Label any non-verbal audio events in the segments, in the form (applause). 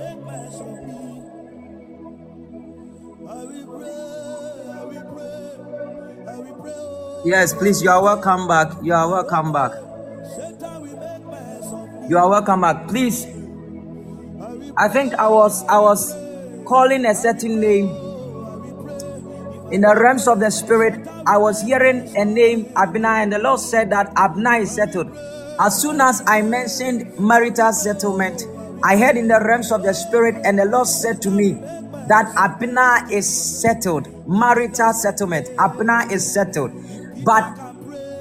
make me. I will pray, I will pray, I will pray. Oh. Yes, please, you are welcome back. You are welcome back. You are welcome back. Please. I think I was I was calling a certain name in the realms of the spirit. I was hearing a name Abna, and the Lord said that Abna is settled. As soon as I mentioned marital settlement, I heard in the realms of the spirit, and the Lord said to me that Abna is settled. Marital settlement. Abna is settled. But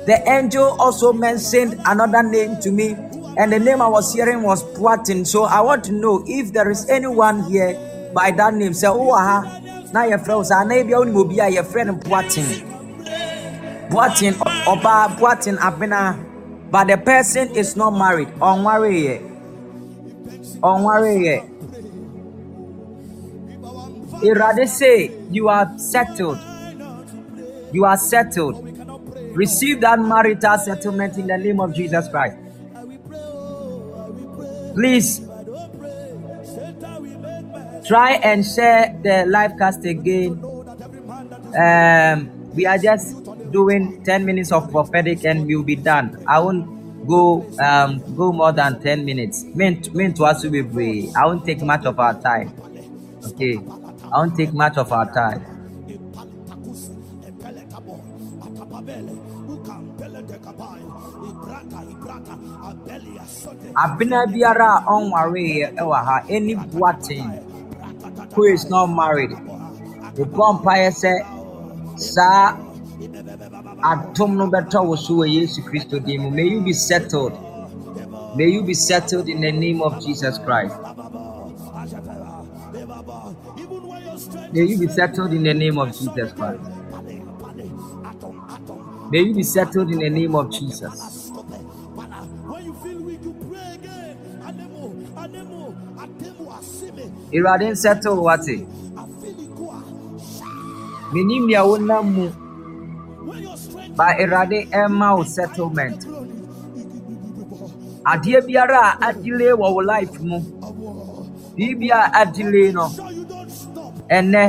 the angel also mentioned another name to me, and the name I was hearing was Puatin. So I want to know if there is anyone here by that name. Say, oh. Now your friend was an will be your friend Puatin. Puatin, Oba Puatin Abena. But the person is not married. Worry yet. Worry yet. Irade say you are settled. You are settled. Receive that marital settlement in the name of Jesus Christ. Please try and share the live cast again. Um, we are just doing 10 minutes of prophetic and we'll be done. I won't go um go more than 10 minutes. To us be free. I won't take much of our time. Okay. I won't take much of our time. abena biara a ɔnwareeɛ wɔ ha any boaten who is not married mebɔ mpaeɛ sɛ saa atom no bɛtɔ wo so wɔ yesu kristo din mu. May you be settled. May you be settled in the name of jesus christ. May you be settled in the name of jesus christ. May you be settled in the name of jesus. Awurade nsɛtew wate. Menim nea wonam mu. Ba Awurade ɛmma wo settlement. Adeɛ biara a adile wɔ wo life mu. Biribi a adile no. Ɛnɛ.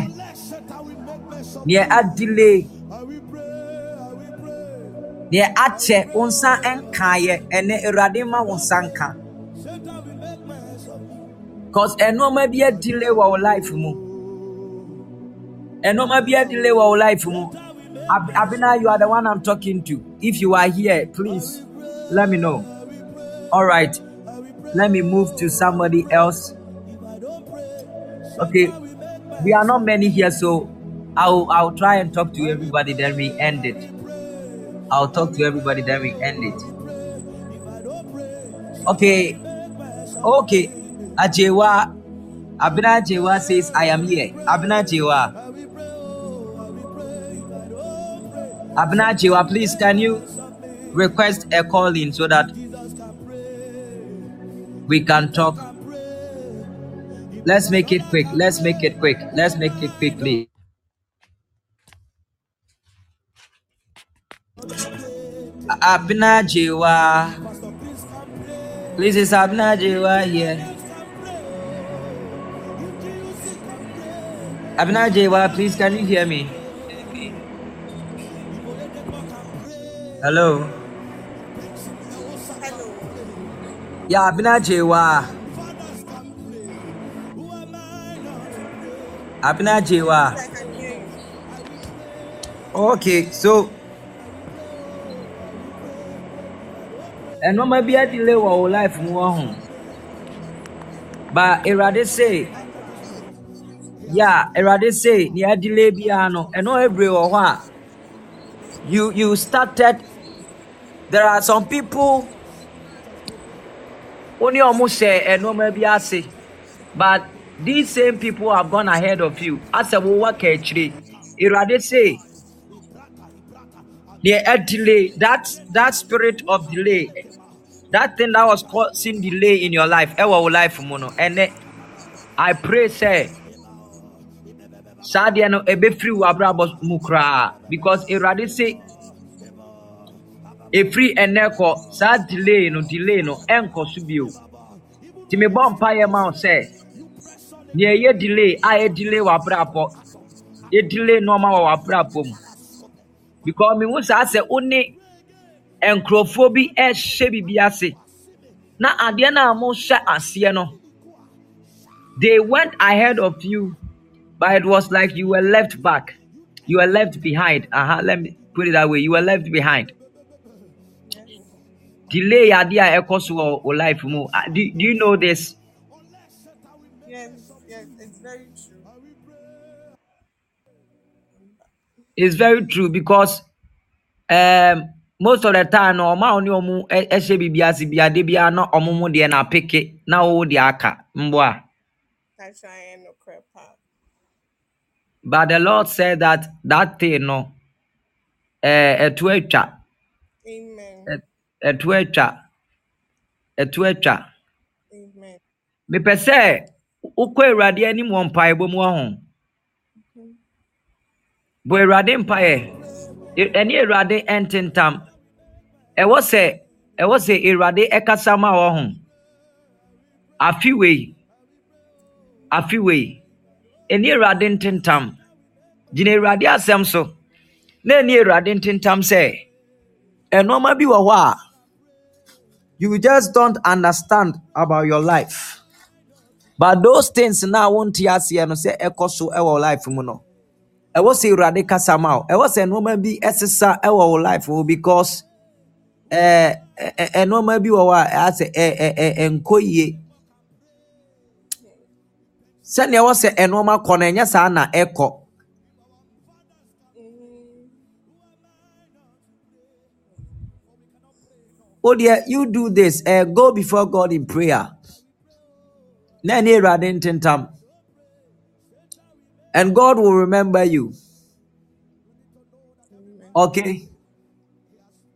Neɛ adile. Neɛ akyɛ wo nsa nkaeɛ. Ɛnɛ Awurade ma wo nsa nka. Cause ɛnneɛma bi adile wɔ wo life mu. Ɛnneɛma bi adile wɔ wo life mu. Ab- Abina, you are the one I'm talking to. If you are here, please let me know. All right. Let me move to somebody else. Okay. We are not many here, so I'll I'll try and talk to everybody. Then we end it. I'll talk to everybody. Then we end it. Okay. Okay. Ajewa. Abina Ajewa says, I am here. Abina Ajewa. Abina Ajewa, please can you request a call in so that we can talk? Let's make it quick. Let's make it quick. Let's make it quickly. Abnajiwa. Please, is Abina Ajewa here? Abina Jewa, please, can you hear me? Hello? Yeah, Abina Jewa. Abina Jewa. Okay, so ɛnɔɔma bi adile wɔ wo life mu wɔ ho ba awurade se yeah awurade se nea adile biara no ɛno ɛbrɛ wɔ hɔ a you you started there are some people wo ne ɔmo hyɛ ɛnɔɔma bi ase but these same people have gone ahead of you. Asɛ wowɔ ka akyire awurade se the uh, delay that that spirit of delay that thing that was causing delay in your life wo life mu no ɛnɛ i pray sɛ saa deɛ no ɛbɛfiri wo abrabɔ mu koraa because awurade se ɛfiri ɛnɛ kɔ saa delay no delay no ɛnkɔ so bio. Nti mebɔ mpayɛ ma wo sɛ nea ɛyɛ delay a ɛyɛ delay wɔ abrabɔ yɛdile nneɛma wɔ w'abrabɔ mu. Because mehu saa sɛ wo ne nkurɔfoɔ bi ɛrehyɛ biribi ase. Na adeɛ no a mohyɛ aseɛ no they went ahead of you but it was like you were left back. You were left behind. Uh-huh, let me put it that way. You were left behind. Delay a so wɔ wo life mu Ah, do, do you know this? Yes, yes, it's very true. it's very true because um, most of the time wo ne ɔmo ɛ- ɛhyɛ biribi ase bi ade na ɔmo mu deɛ na apeke na wo deɛ aka. Mboa I try and no crap out. But the lord said that that thing no ɛto atwa Amen. Ɛto atwa ɛto atwa Amen. mepɛ sɛ wokɔ awurade anim wɔ mpaebɔ mu ɔho mm-hmm. bɔ awurade mpaeɛ E- ɛne awurade ɛntentam ɛwɔ sɛ ɛwɔ sɛ awurade ɛkasa ma wɔ ho afe wei afe wei ɛne awurade ntentam gyina awurade asɛm so. Na ɛne awurade ntentam sɛ ɛnɔɔma bi wɔ hɔ a you just don't understand about your life. But those things na wonte aseɛ no sɛ ɛkɔ so ɛwɔ wo life mu no. Ɛwɔ sɛ awurade kasa ma wo. Ɛwɔ sɛ nneɛma bi ɛsesa ɛwɔ wo life mu because ɛɛ ɛ- ɛ- ɛnneɛma bi wɔ hɔ a ɛyɛ sɛ ɛ- ɛ- ɛ- ɛnkɔ yie. Sɛnea ɛwɔ sɛ ɛnneɛma kɔ no ɛnyɛ saa na ɛkɔ oh dear you do this. Uh, go before god in prayer. Na ɛne awurade ntentam. And god will remember you. Okay?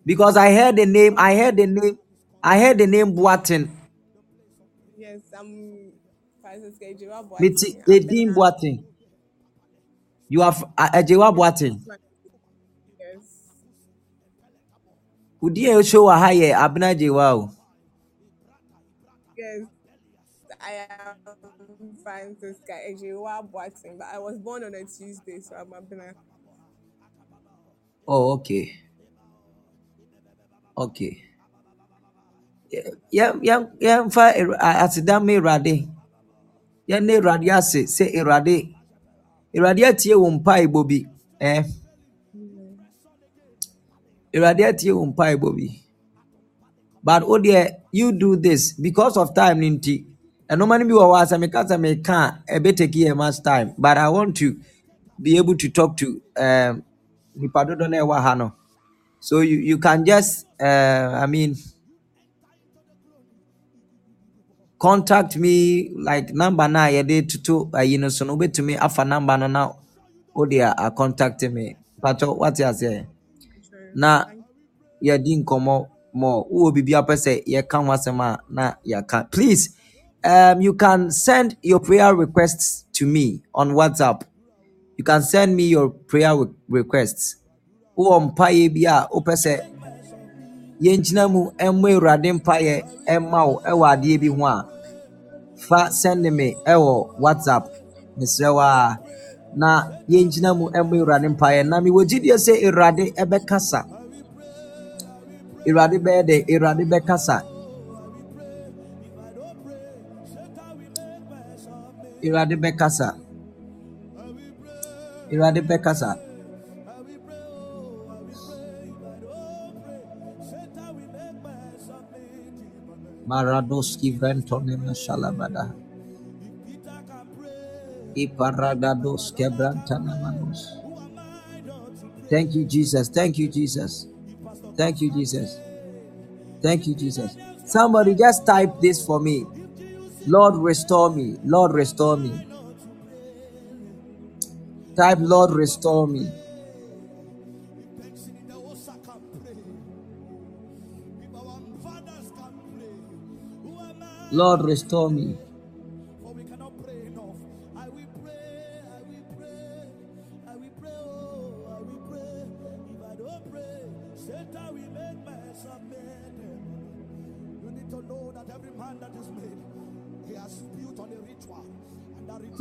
Because i heard the name i heard the name i heard the name boatin Yes, I'm Francis Kejiwa meti Boateng. I've been edin a boatin you have ajewa boatin a ɛhyɛ wɔ ha yɛ abena ajewa o. Yes, I am Francis Kejiwa Boateng, but I was born on a Tuesday, so I'm a been oh okay. Okay. Yɛn yɛn yɛmfa Awura- a- aseda ma awurade yɛn ne awurade ase sɛ awurade awurade atie wo mpaebɔ bi eh awurade atie wo mpaebɔ bi but o deɛ you do this because of time no nti ɛnoma no bi wɔ hɔ a sɛ meka sɛ meka a ɛbɛtake yɛ time. But i want to be able to talk to um, nipa dodo na ɛwɔ ha no so you, you can just uh, i mean contact me like number na yɛde toto ayi no so no wobɛtumi afa number no na wode a, a contact me. Patɔ wate aseɛ. Na yɛdi nkɔmmɔ more wowɔ biribi apɛ sɛ yɛka ho asɛm a na yɛaka. Please um, you can send your prayer requests to me on whatsapp. You can send me your prayer re- requests. Wowɔ mpaeɛ bi a wopɛ sɛ yɛngyina mu ɛmmɔ awurade mpaeɛ ɛma wo ɛwɔ adeɛ bi ho a fa send me ɛwɔ whatsapp. Mesrɛ wo na yɛngyina mu ɛmmɔ awurade mpaeɛ na mewɔ gyidie sɛ awurade ɛbɛkasa awurade bɛyɛ dɛ awurade bɛkasa awurade bɛkasa awurade bɛkasa maradoski ventone mashalabada thank you jesus. Thank you jesus. Thank you jesus. Thank you jesus. Somebody just type this for me. Lord restore me. Lord restore me. Type lord restore me. Lord restore me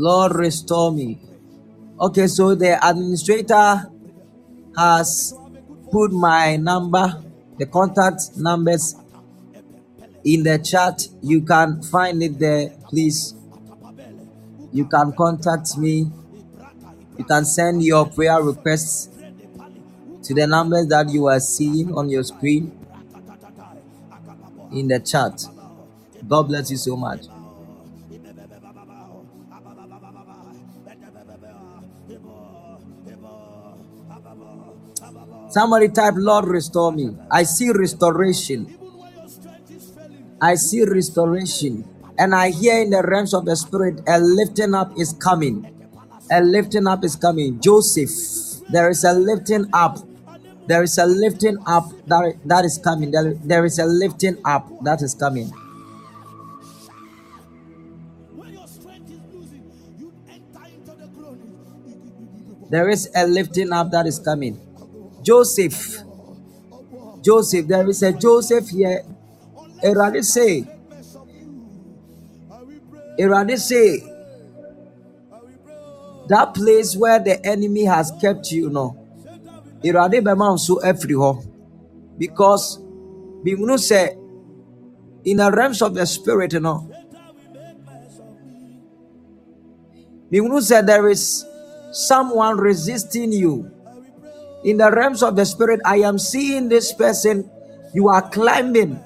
Lord, restore me. Okay, so the administrator has put my number, the contact numbers in the chat. You can find it there, please. You can contact me. You can send your prayer requests to the numbers that you are seeing on your screen in the chat. God bless you so much. Somebody type, Lord, restore me. I see restoration. I see restoration. And I hear in the realms of the spirit, a lifting up is coming. A lifting up is coming. Joseph, there is a lifting up. There is a lifting up that, that is coming. There, there is a lifting up that is coming. There is a lifting up that is coming. Joseph, Joseph, there is a Joseph here. Erade say, Erade say, that place where the enemy has kept you, know, Erade bema so every ho, because bimunu say, in the realms of the spirit, you know, bimunu say there is someone resisting you in the realms of the spirit, I am seeing this person. You are climbing.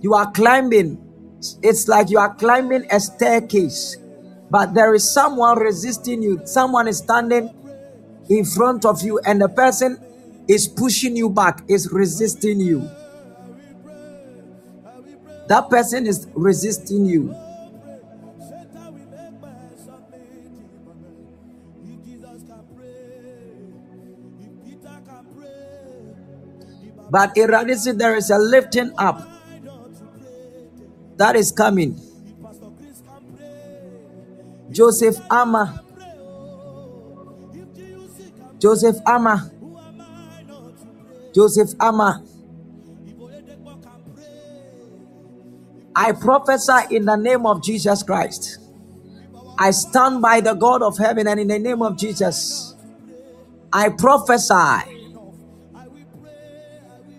You are climbing. It's like you are climbing a staircase, but there is someone resisting you. Someone is standing in front of you, and the person is pushing you back, is resisting you. That person is resisting you. But in there is a lifting up that is coming. Joseph Ama. Joseph Ama. Joseph Ama. I prophesy in the name of Jesus Christ. I stand by the God of heaven and in the name of Jesus. I prophesy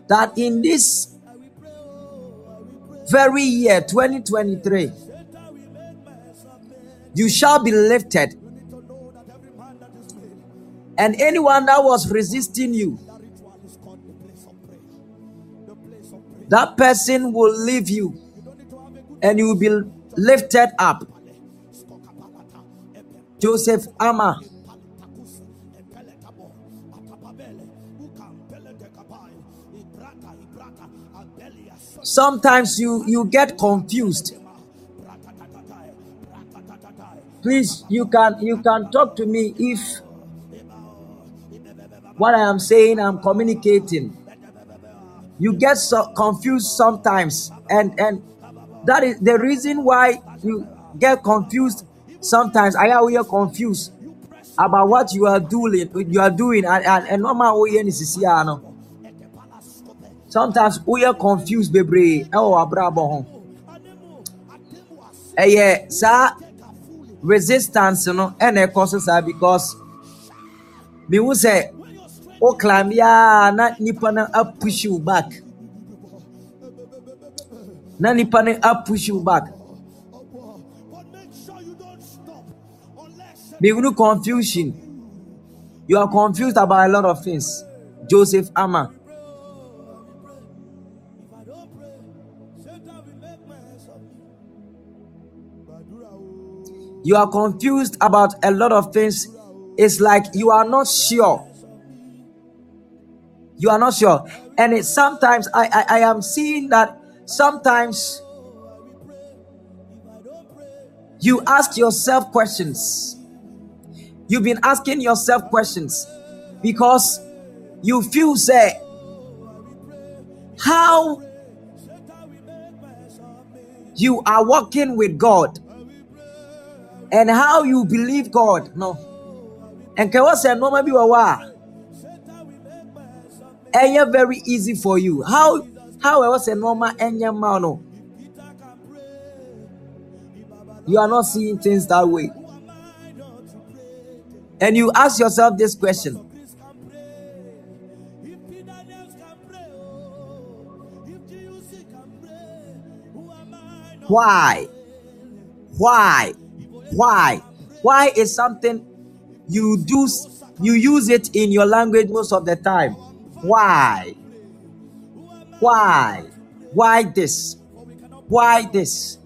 that in this very year 2023 you shall be lifted. And anyone that was resisting you that person will leave you and you will be lifted up. Joseph ama Sometimes you you get confused. Please, you can you can talk to me if what I am saying I'm communicating. You get so confused sometimes, and and that is the reason why you get confused sometimes. I are confused about what you are doing. You are doing, and and, and normal sometimes we are confused bebree ɛwɔ w'abrabɔ ho. Ɛyɛ saa resistance no ɛna ɛkɔ so saa because mihu sɛ o climb yaa na nipa no apush you back. Na nipa no apush you back. Mihu confusion. You are confused about a lot of things. Joseph ama. You are confused about a lot of things. It's like you are not sure. You are not sure. And it, sometimes I, I, I am seeing that sometimes you ask yourself questions. You've been asking yourself questions because you feel say how you are walking with God and how you believe God. No. And can I say no maybe wa ɛyɛ very easy for you. How how ɛwɔ sɛ nneɛma ɛnyɛ ma no. You are not seeing things that way. and you ask yourself this question why why why? Why is something you do you use it in your language most of the time? Why? Why? Why this? Why this?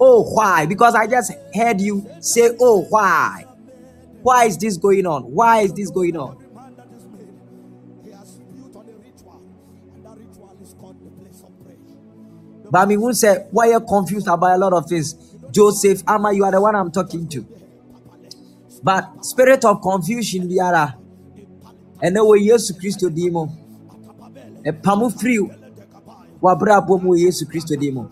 Oh why? Because i just heard you say oh why? Why is this going on? Why is this going on But mean, who say why you're confused about a lot of things? Joseph, Ama, you are the one I'm talking to. But spirit of confusion, biara, and then we Jesus Christ demo. A pamu free, wabra bomu Jesus Christ demo.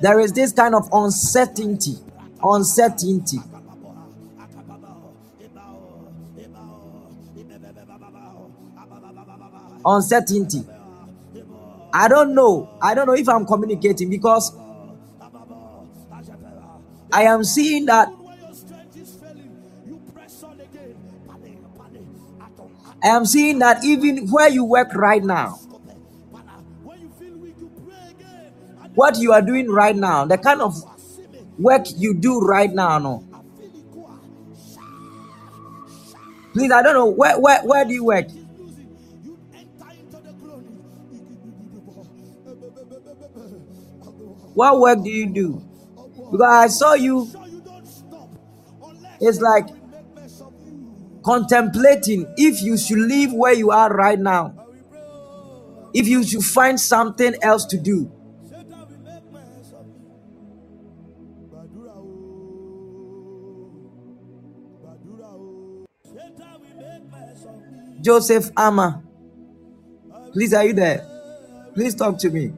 There is this kind of uncertainty, uncertainty. Uncertainty. I don't know. I don't know if I'm communicating because I am seeing that I am seeing that even where you work right now, what you are doing right now, the kind of work you do right now, no. Please, I don't know where where, where do you work? What work do you do? Because I saw you. It's like contemplating if you should leave where you are right now, if you should find something else to do. Joseph Ama, please, are you there? Please talk to me.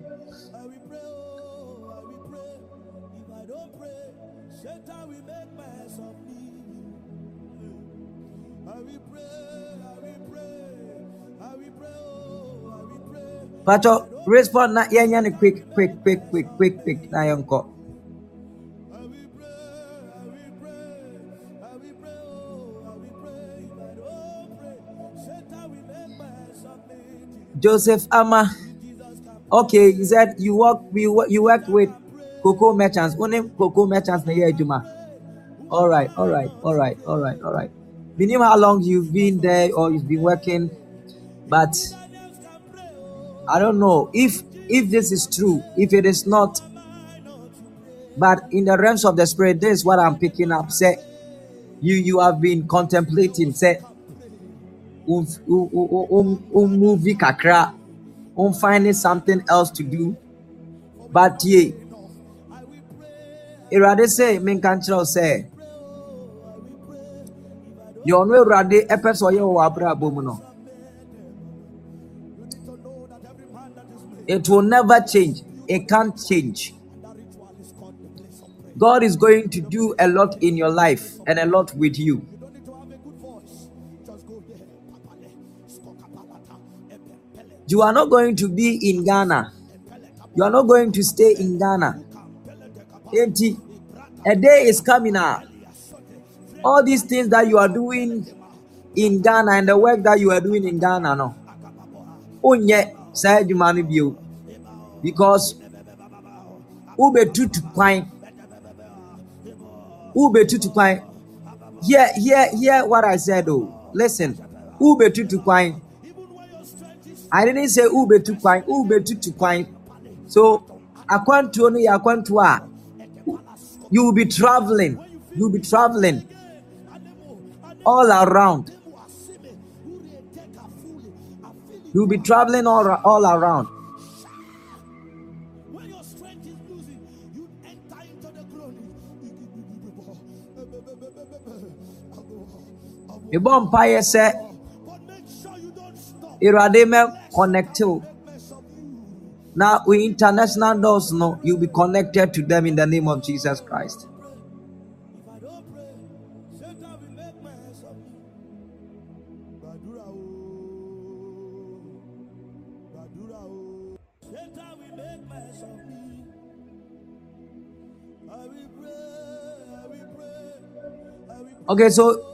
Pacho, respond na yɛnyɛ no quick quick quick quick quick quick na yɛnkɔ Joseph Ama. Okay, he said you work you, you work with cocoa merchants. Only cocoa merchants na yeah, Juma. All right, all right, all right, all right, all right. Minimum how long you've been there or you've been working, but I don't know if if this is true, if it is not. But in the realms of the spirit, this is what I'm picking up. Say, you you have been contemplating. Say, um, um, um, um movie kakra, um finding something else to do. But ye, Irade say, men can say, you know, Irade, episode you wabra bomuno. It will never change. It can't change. God is going to do a lot in your life and a lot with you. You are not going to be in Ghana. You are not going to stay in Ghana. Empty. A day is coming out. All these things that you are doing in Ghana and the work that you are doing in Ghana, no. Oh, yeah saa adwuma no bio because wobɛtutu kwan wobɛtutu kwan hear hear hear what i said oh listen. Wobɛtutu kwan i didn't say wobɛtu kwan wobɛtutu kwan so akwantuo no yɛ akwantuo a you will be traveling. You will be traveling all around You'll be traveling all, all around. The mebɔ mpaeɛ sɛ mɛ connect Now we international doors no you'll be connected to them in the name of jesus christ Okay, so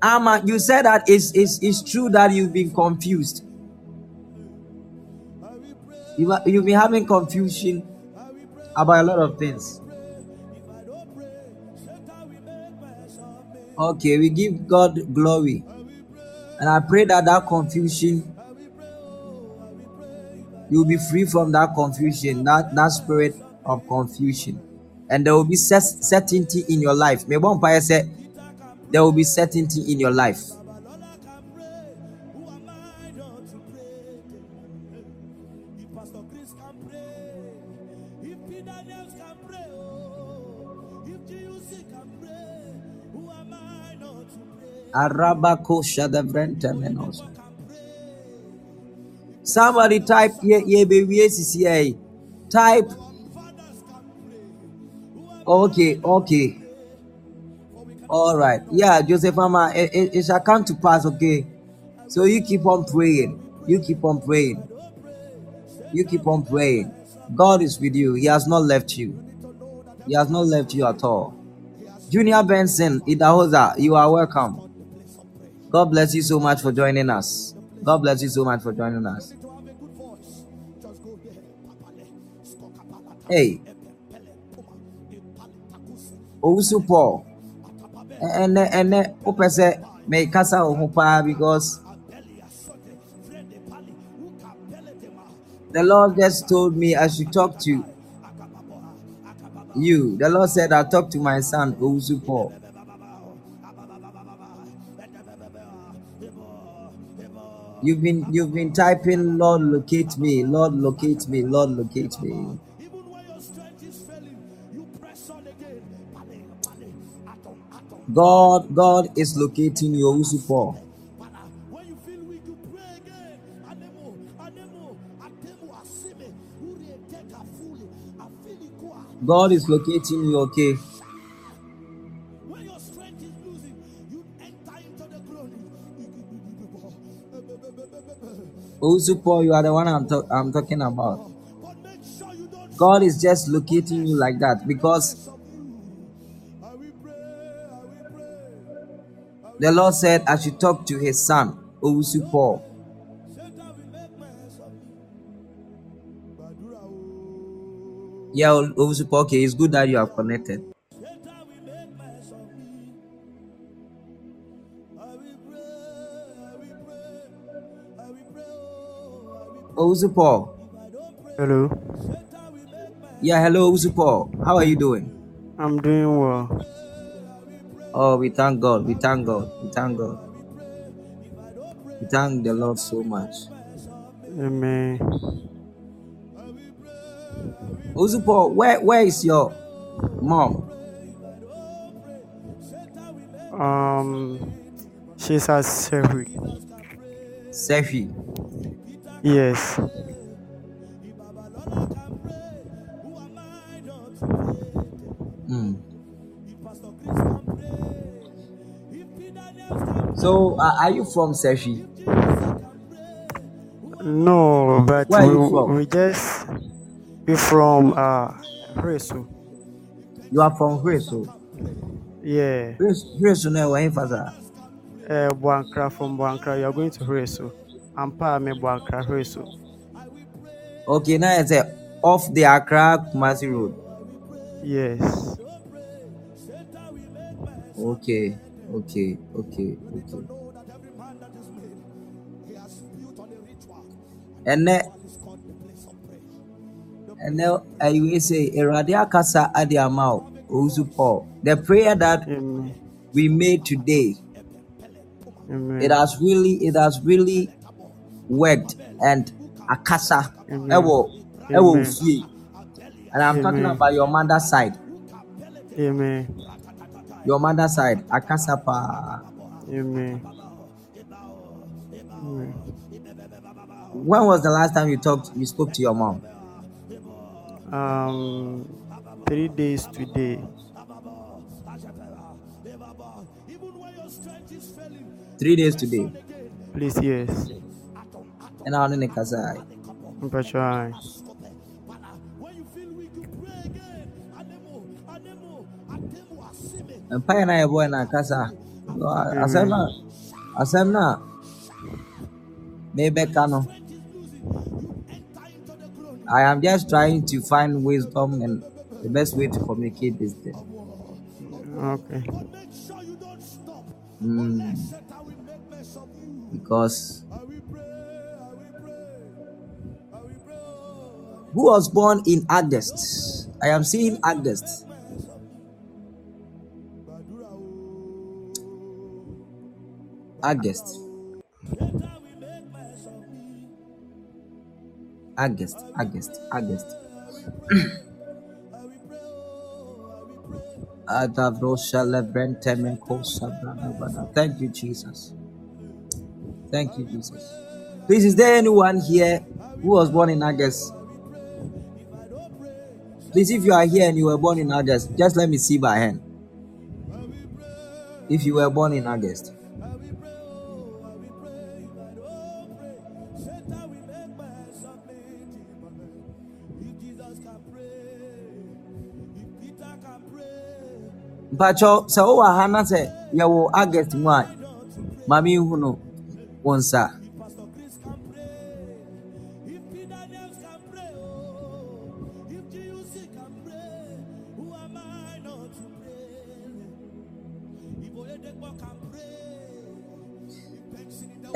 Ama, you said that it's, it's, it's true that you've been confused. You, you've been having confusion about a lot of things. Okay, we give God glory. And I pray that that confusion, you'll be free from that confusion, that, that spirit of confusion. And there will be certainty in your life. May one say there will be certainty in your life. Somebody type yeah yeah baby type okay okay. All right. Yeah Joseph Mama it, it, it shall come to pass okay? So you keep on praying. You keep on praying. You keep on praying. God is with you. He has not left you. He has not left you at all. Junior Benson Idahosa you are welcome. God bless you so much for joining us. God bless you so much for joining us. Hey, Owusu Paul, and and open say may kasa ohupa because the Lord just told me I should talk to you. The Lord said I talk to my son Owusu Paul. You've been you've been typing, Lord locate me, Lord locate me, Lord locate me. God, God is locating you, Usupo. God is locating you, okay? Paul, you are the one I'm, to- I'm talking about. God is just locating you like that because the Lord said I should talk to his son, Paul. Yeah, Paul. okay, it's good that you have connected. Owusu Paul. Hello. Yeah, hello, Owusu Paul. How are you doing? I'm doing well. Oh, we thank God. We thank God. We thank God. We thank the Lord so much. Amen. Paul, where where is your mom? Um, she's at Sehui. Sefwi. Yes. So, uh, are you from Sefwi? No, but Where are you we, from? we just we from uh Hresu. You are from Hresu. Yeah. Hresu no where father. Uh, Buankra from Buankra. You are going to Hresu. Ampa me Buankra Hresu. Okay, now it's uh, off the Accra Kumasi Road. Yes. Okay, okay, okay, okay. ɛnɛ ɛnɛ ayiwe say awurade akasa ade ama o owusu paul the prayer that Amen. we made today Amen. it has really it has really worked and akasa Amen. ɛwɔ ɛwɔ Amen. ofie and i'm talking about your mother side Amen. Your mother side akasa paa Amen. Amen. when was the last time you talked you spoke to your mom Um, three days today. three days today Please, yes. and i ne kasa mpaeɛ na yɛbɔɛ no akasa asɛm na asɛm no I am just trying to find wisdom and the best way to communicate this thing. Okay. Mm, because who was born in August? I am seeing August. August. August, August, August. (clears throat) Thank you, Jesus. Thank you, Jesus. Please, is there anyone here who was born in August? Please, if you are here and you were born in August, just let me see by hand. If you were born in August. Mpakyɛw sɛ wowɔ ha na sɛ yɛwɔ august mu a ma menhu no wo nsa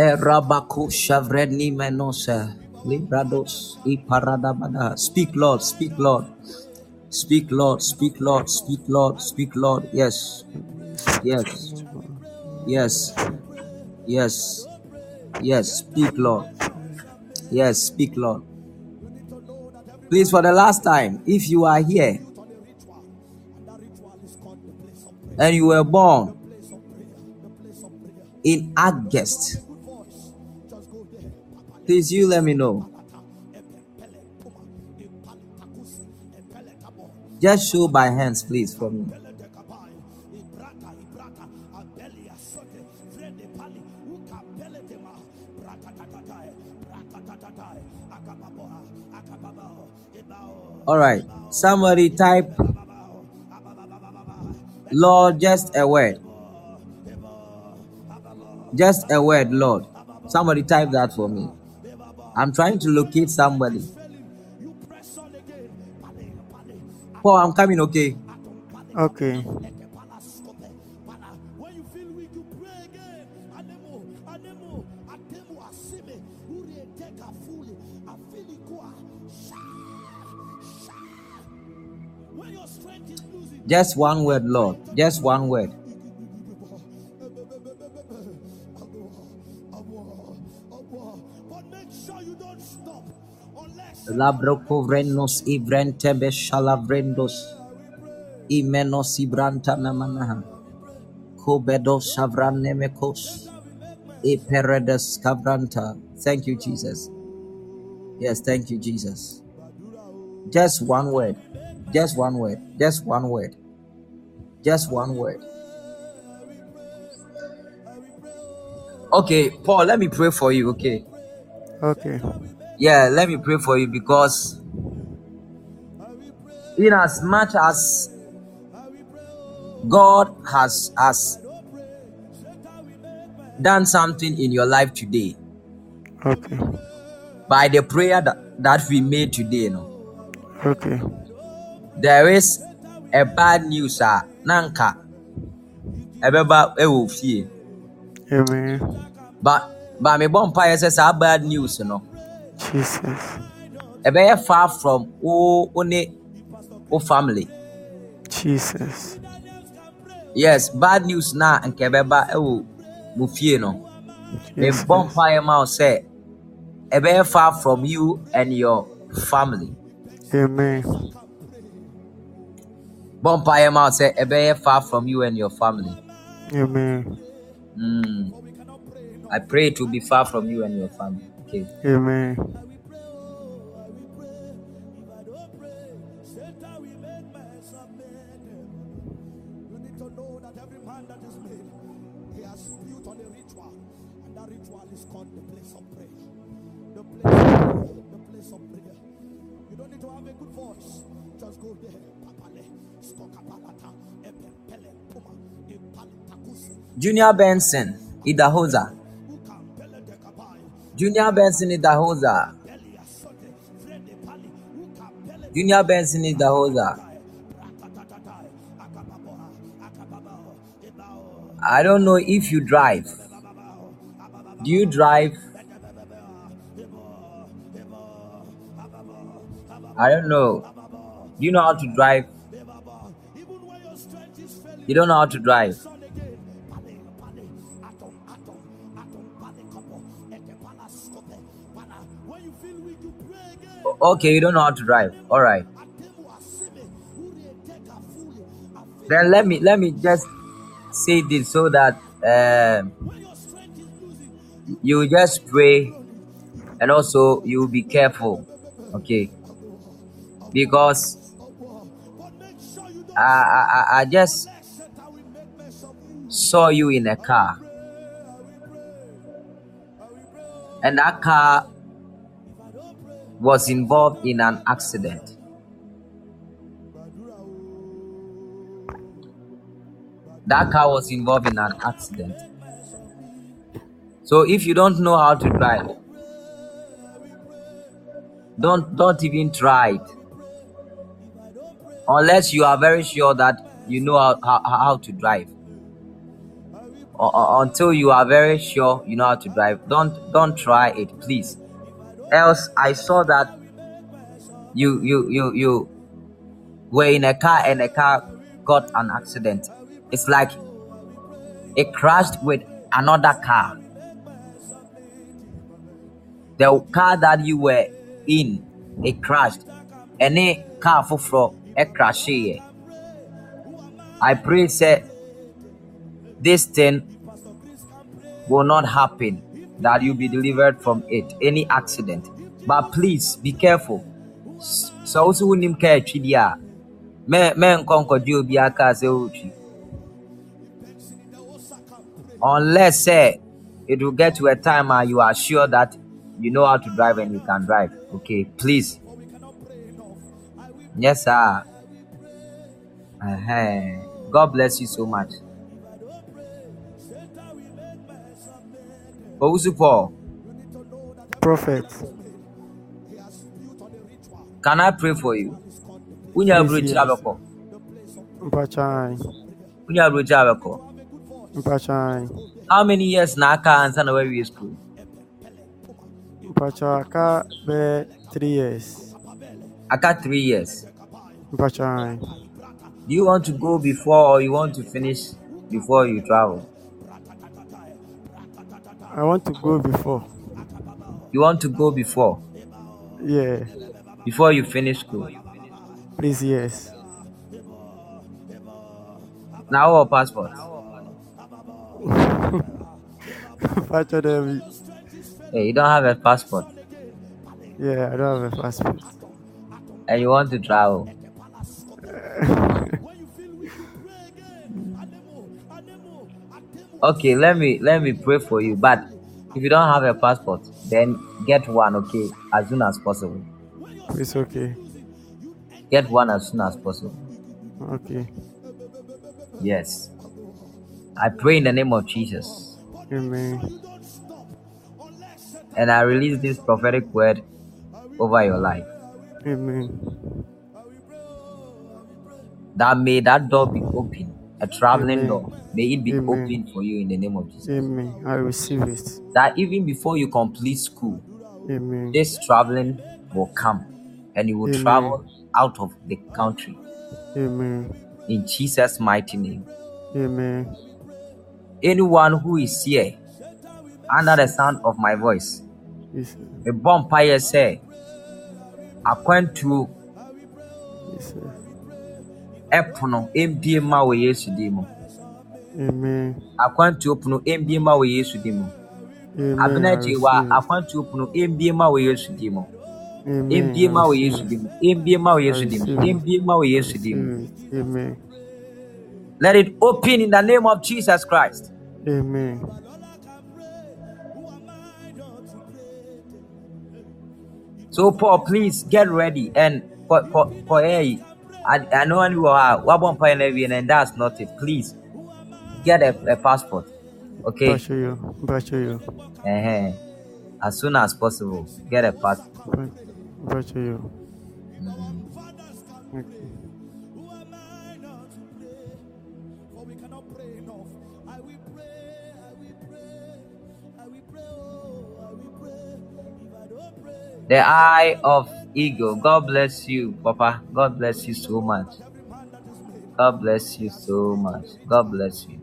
Erabako shavreni menose librados iparadabada. Speak, Lord. Speak, Lord. Speak, Lord. Speak, Lord. Speak, Lord. Speak, Lord. Yes. Yes. Yes. Yes. Yes. Speak, Lord. Yes. Speak, Lord. Please, for the last time, if you are here and you were born in August, please you let me know. Just show by hands, please, for me. All right, somebody type, Lord, just a word. Just a word, Lord. Somebody type that for me. I'm trying to locate somebody. Paul, I'm coming, okay? Okay. Just one word, Lord. Just one word. Labrocovrenos ivrentebe shalavrendos imenos ibranta namanaha kobedos shavranemekos iperedes kavranta. Thank you, Jesus. Yes, thank you, Jesus. Just one word. Just one word. Just one word. Just one word. Okay, Paul, let me pray for you, okay? Okay. Yeah, let me pray for you because in as much as God has has done something in your life today Okay. by the prayer that, that we made today, you know, Okay. there is a bad news ah nanka ɛwɔ fie Amen. but but me sɛ saa bad news no Jesus. ɛbɛyɛ far from wo wo ne wo family Jesus. yes bad news na nka ɛbɛba ɛwɔ mo fie no me Jesus. bɔ mpaeɛ ma wo sɛ ɛbɛyɛ far from you and your family Amen. bɔ mpaeɛ ma wo sɛ ɛbɛyɛ far from you and your family Amen. mm. I pray it will be far from you and your family okay Amen. You need to know that every man that is made, he has built on a ritual, and that ritual is called the place of prayer. The place of prayer. The place of prayer. You don't need to have a good voice. Just go there. Papale, skokapalata, epempele, puma. Junior Benson, Idahosa. Junior Benson, Idahosa. Junior Benson, Idahosa. I don't know if you drive. Do you drive? I don't know. Do you know how to drive? You don't know how to drive. Okay, you don't know how to drive. All right. Then let me let me just say this so that um, you just pray and also you be careful. Okay, because I I, I- just saw you in a car, and that car was involved in an accident. That car was involved in an accident. So if you don't know how to drive, don't don't even try it unless you are very sure that you know how, how, how to drive. Or, or until you are very sure you know how to drive, don't don't try it, please. Else, I saw that you you you you were in a car and a car got an accident. It's like it crashed with another car. The car that you were in, it crashed. Any car for a crash here. I pray, say, this thing will not happen, that you be delivered from it, any accident. But please be careful. So also wonim car atwidi a me me obi aka sɛ wotwi. Unless say it will get to a time where you are sure that you know how to drive and you can drive. Okay, please. Yes, sir. uh God bless you so much. Paul, Prophet. can I pray for you? Unya Yes, abrochi abeko. Mpachai. Unya abrochi abeko. Mpachai. How many years na aka ansa na wawie school? Mpachaka be three years. Aka three years. Mpachai. Do you want to go before or you want to finish before you travel? I want to go before. You want to go before Yeah. before you finish school. Please, yes. Now our passport. (laughs) Hey, you don't have a passport Yeah, I don't have a passport. and you want to travel. Okay, let me let me pray for you. But if you don't have a passport, then get one, okay, as soon as possible. It's okay. Get one as soon as possible. Okay. Yes. I pray in the name of Jesus. Amen. And I release this prophetic word over your life. Amen. That may that door be open, a traveling Amen. door. May it be Amen. open for you in the name of Jesus. Amen. I receive it. That even before you complete school, Amen. this traveling will come and you will Amen. travel out of the country Amen. in Jesus' mighty name. Amen. Anyone who is here under the sound of my voice, Yes. a bonfire say, akwantuo Yes. Ɛpono mbie ma wɔ Yesu din mu. Akwantuo pono mbie ma wɔ Yesu din mu. Amen. I Abenakye wa akwantuo pono mbie ma wɔ Yesu din mu. Mbie ma wɔ Yesu din mu. Mbie ma wɔ Yesu din mu. Mbie ma wɔ Yesu din mu. Receive it. Amen. Let it open in the name of Jesus Christ. Amen. So Paul, please get ready and for for for hey, I, I know you are wabon and and that's not it. Please get a, a passport. Okay. Bachelor you. Bachelor you. uh As soon as possible, get a passport. Bachelor you. Mm. Okay. Oh, pray, The eye of eagle. God bless you, Papa. God bless you so much. God bless you so much. God bless you.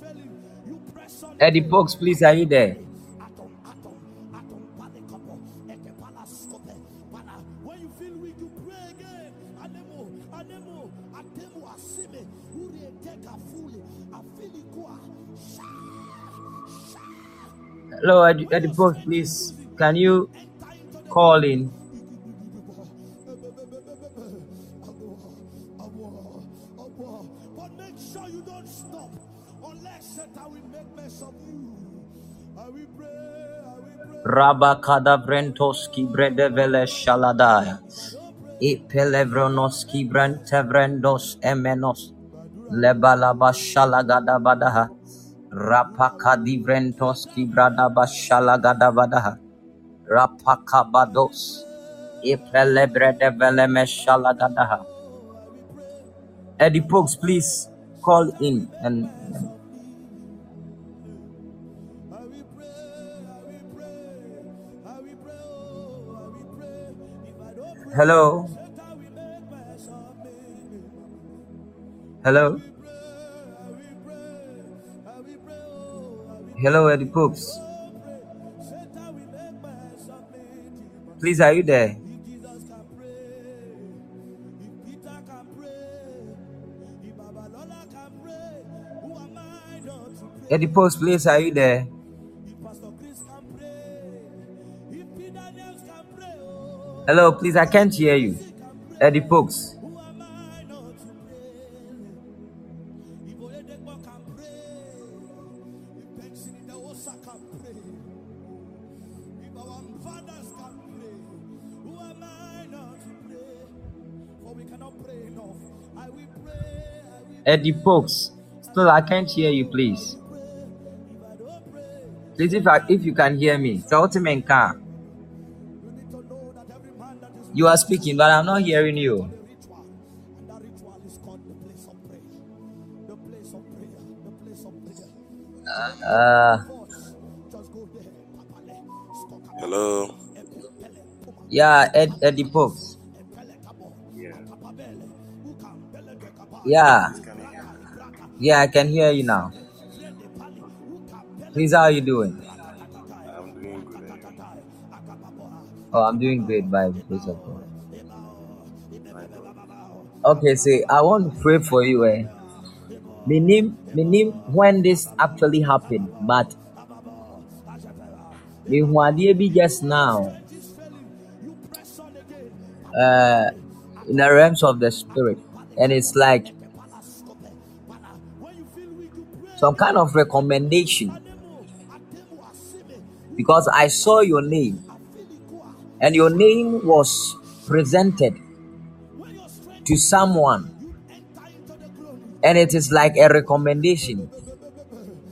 Failing, you press on. Eddie Pokes, please, are you there? Of you. I will pray, I will pray. Rabakada Vrentoski Bredevele Shaladaya. Ipelevronoski Brentevrendos Emenos. Lebalaba Shalagada Badaha. Rapakadi Vrentoski Bradaba Shalagada Badaha. Rapakabados. Ipelebredevele Meshalagadaha. Eddie Pokes, please call in and I will pray, Eddie am Please, are you there? Eddie Pokes, please, are you there? Hello, please, I can't hear you. Eddie Pokes. Eddie Pokes. Still, I can't hear you, please. If I don't pray, Please, if I, if you can hear me, tell me in car. you need to know that every man that is You are speaking, but I'm not hearing you. a ritual, and that ritual is Yeah, Can you hear me? braka, yeah, I can hear you now. frede pali, ukam, pele Please, how are you doing? I'm doing good. Oh, I'm doing great by the grace of God. Okay, see, I want to pray for you. Eh? Me name, me name when this actually happened, but me bi just now. is failing. You press on again. uh, in the realms of the spirit, and it's like some kind of recommendation because I saw your name, and your name was presented to someone, and it is like a recommendation.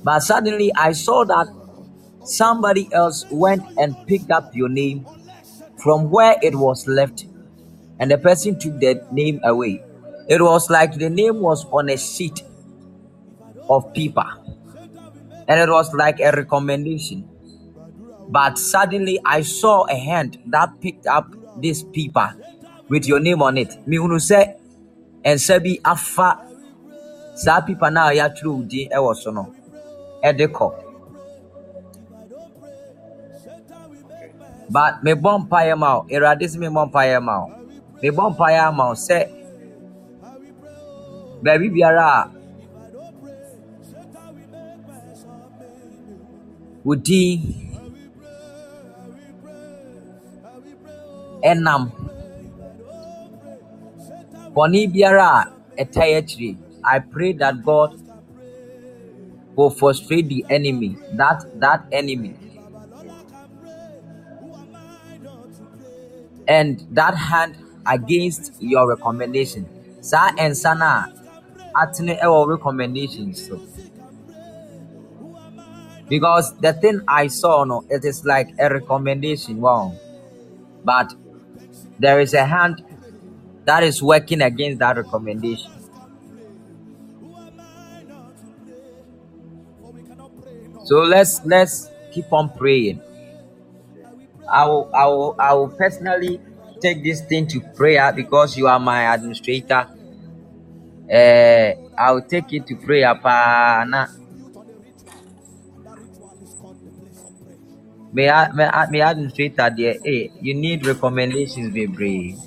But suddenly I saw that somebody else went and picked up your name from where it was left, and the person took the name away. It was like the name was on a sheet of paper, and it was like a recommendation. But suddenly I saw a hand that picked up this paper with your name on it. Mihunu sɛ nsa bi afa saa paper na a yɛatwerɛ wo din wɔ so no kɔ. but me bɔ mpaeɛ ma wo awurade sɛ me bɔ mpaeɛ ma me mpaeɛ ama wo sɛ baabi biara wo din ɛnam bɔne biara a ɛtae akyire i pray that god will frustrate the enemy that that enemy. And that hand against your recommendation. Saa nsa no a atene ɛwɔ recommendations. so because the thing i saw no it is like a recommendation wow. But there is a hand that is working against that recommendation. So let's let's keep on praying. I will i will i will personally take this thing to prayer because you are my administrator. Uh, i will take it to prayer pa na may I, may I, may administrator there hey you need recommendations bebree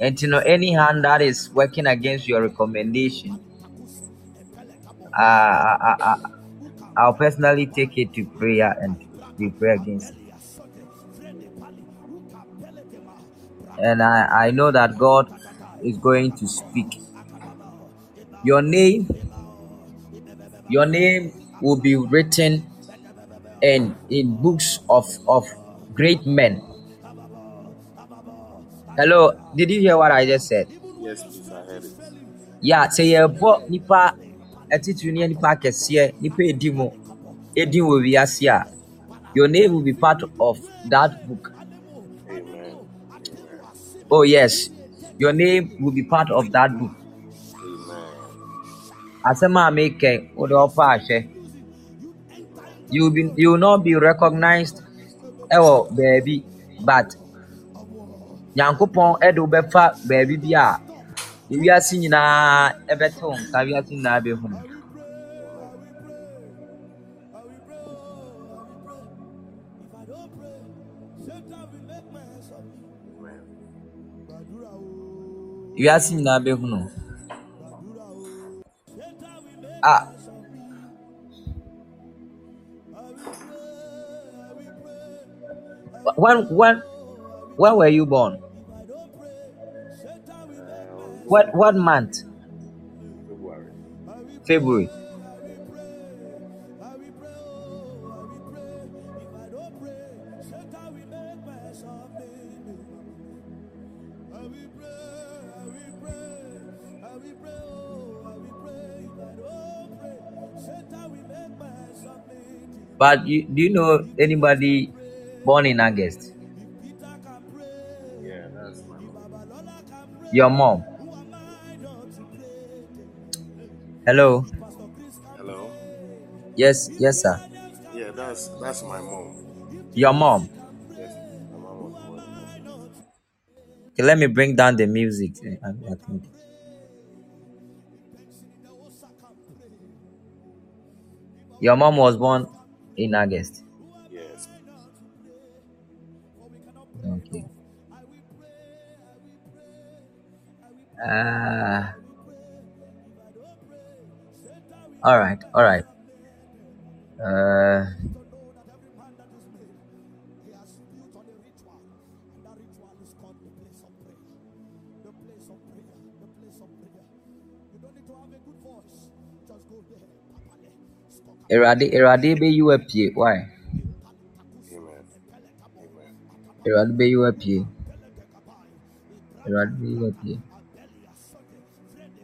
and you know any hand that is working against your recommendation uh, I, I, I, I'll personally take it to prayer and we pray against it. And I, I know that God is going to speak. Your name, your name will be written in in books of of great men. Hello, did you hear what I just said? Yes, please, I heard it. Yeah, sɛ yɛbɔ nipa atitiri ne nipa akɛseɛ nipa edi mu edi wɔ wiase a your name will be part of that book. Amen. Oh yes, your name will be part of that book. Asɛm a meka wode ɔfa ahwɛ. You be you will not be recognized ɛwɔ baabi but Nyankopɔn ɛde wo bɛfa baabi bi a ewiase nyinaa ɛbɛte wo nka wiase nyinaa bɛhu. Amen. wiase nyinaa bɛhu no ah when when when were you born? Uh, what what month? February. february. But you, do you know anybody born in august Yeah, that's my mom. your mom hello Hello. yes yes sir Yeah, that's that's my mom. your mom Yes, my mom was born. in August. okay let me bring down the music I, I think your mom was born in august okay uh all right all right. Uh Erade Erade be you apie why You Erade be you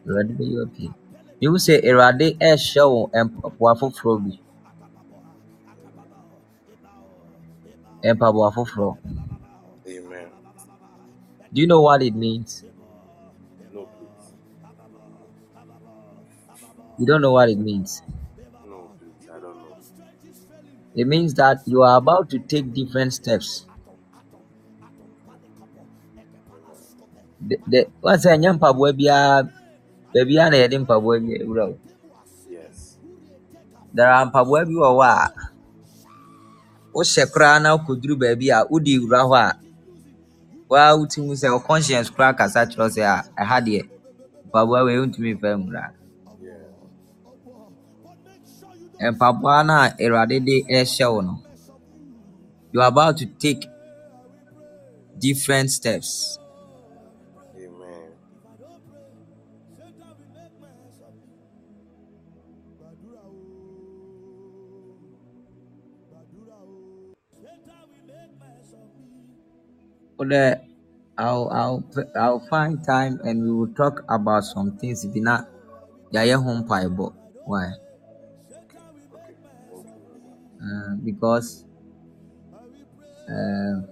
Erade be you apie you say Erade ɛhyɛ wo mpaboa foforɔ bi mpaboa foforɔ Amen. do you know what it means No, please. you don't know what it means No, please. I don't know. it means that you are about to take different steps the, the once ɛnyɛ mpaboa biara baabiara na yɛde mpaboa bi awura wo Yes. there are mpaboa bi wɔ hɔ a wohyɛ koraa na wokɔduru baabi a wode wura hɔ a waa sɛ wo conscience koraa kasa kyerɛ wo sɛ a ɛha deɛ mpaboa wei wontumi mfa mmura Yeah. mpaboa no a awurade de ɛhyɛ wo no you are about to take different steps that I'll, I'll, I'll find time and we will talk about some things bi na yɛayɛ ho mpaebɔ why Okay. Thank you. uh, because um,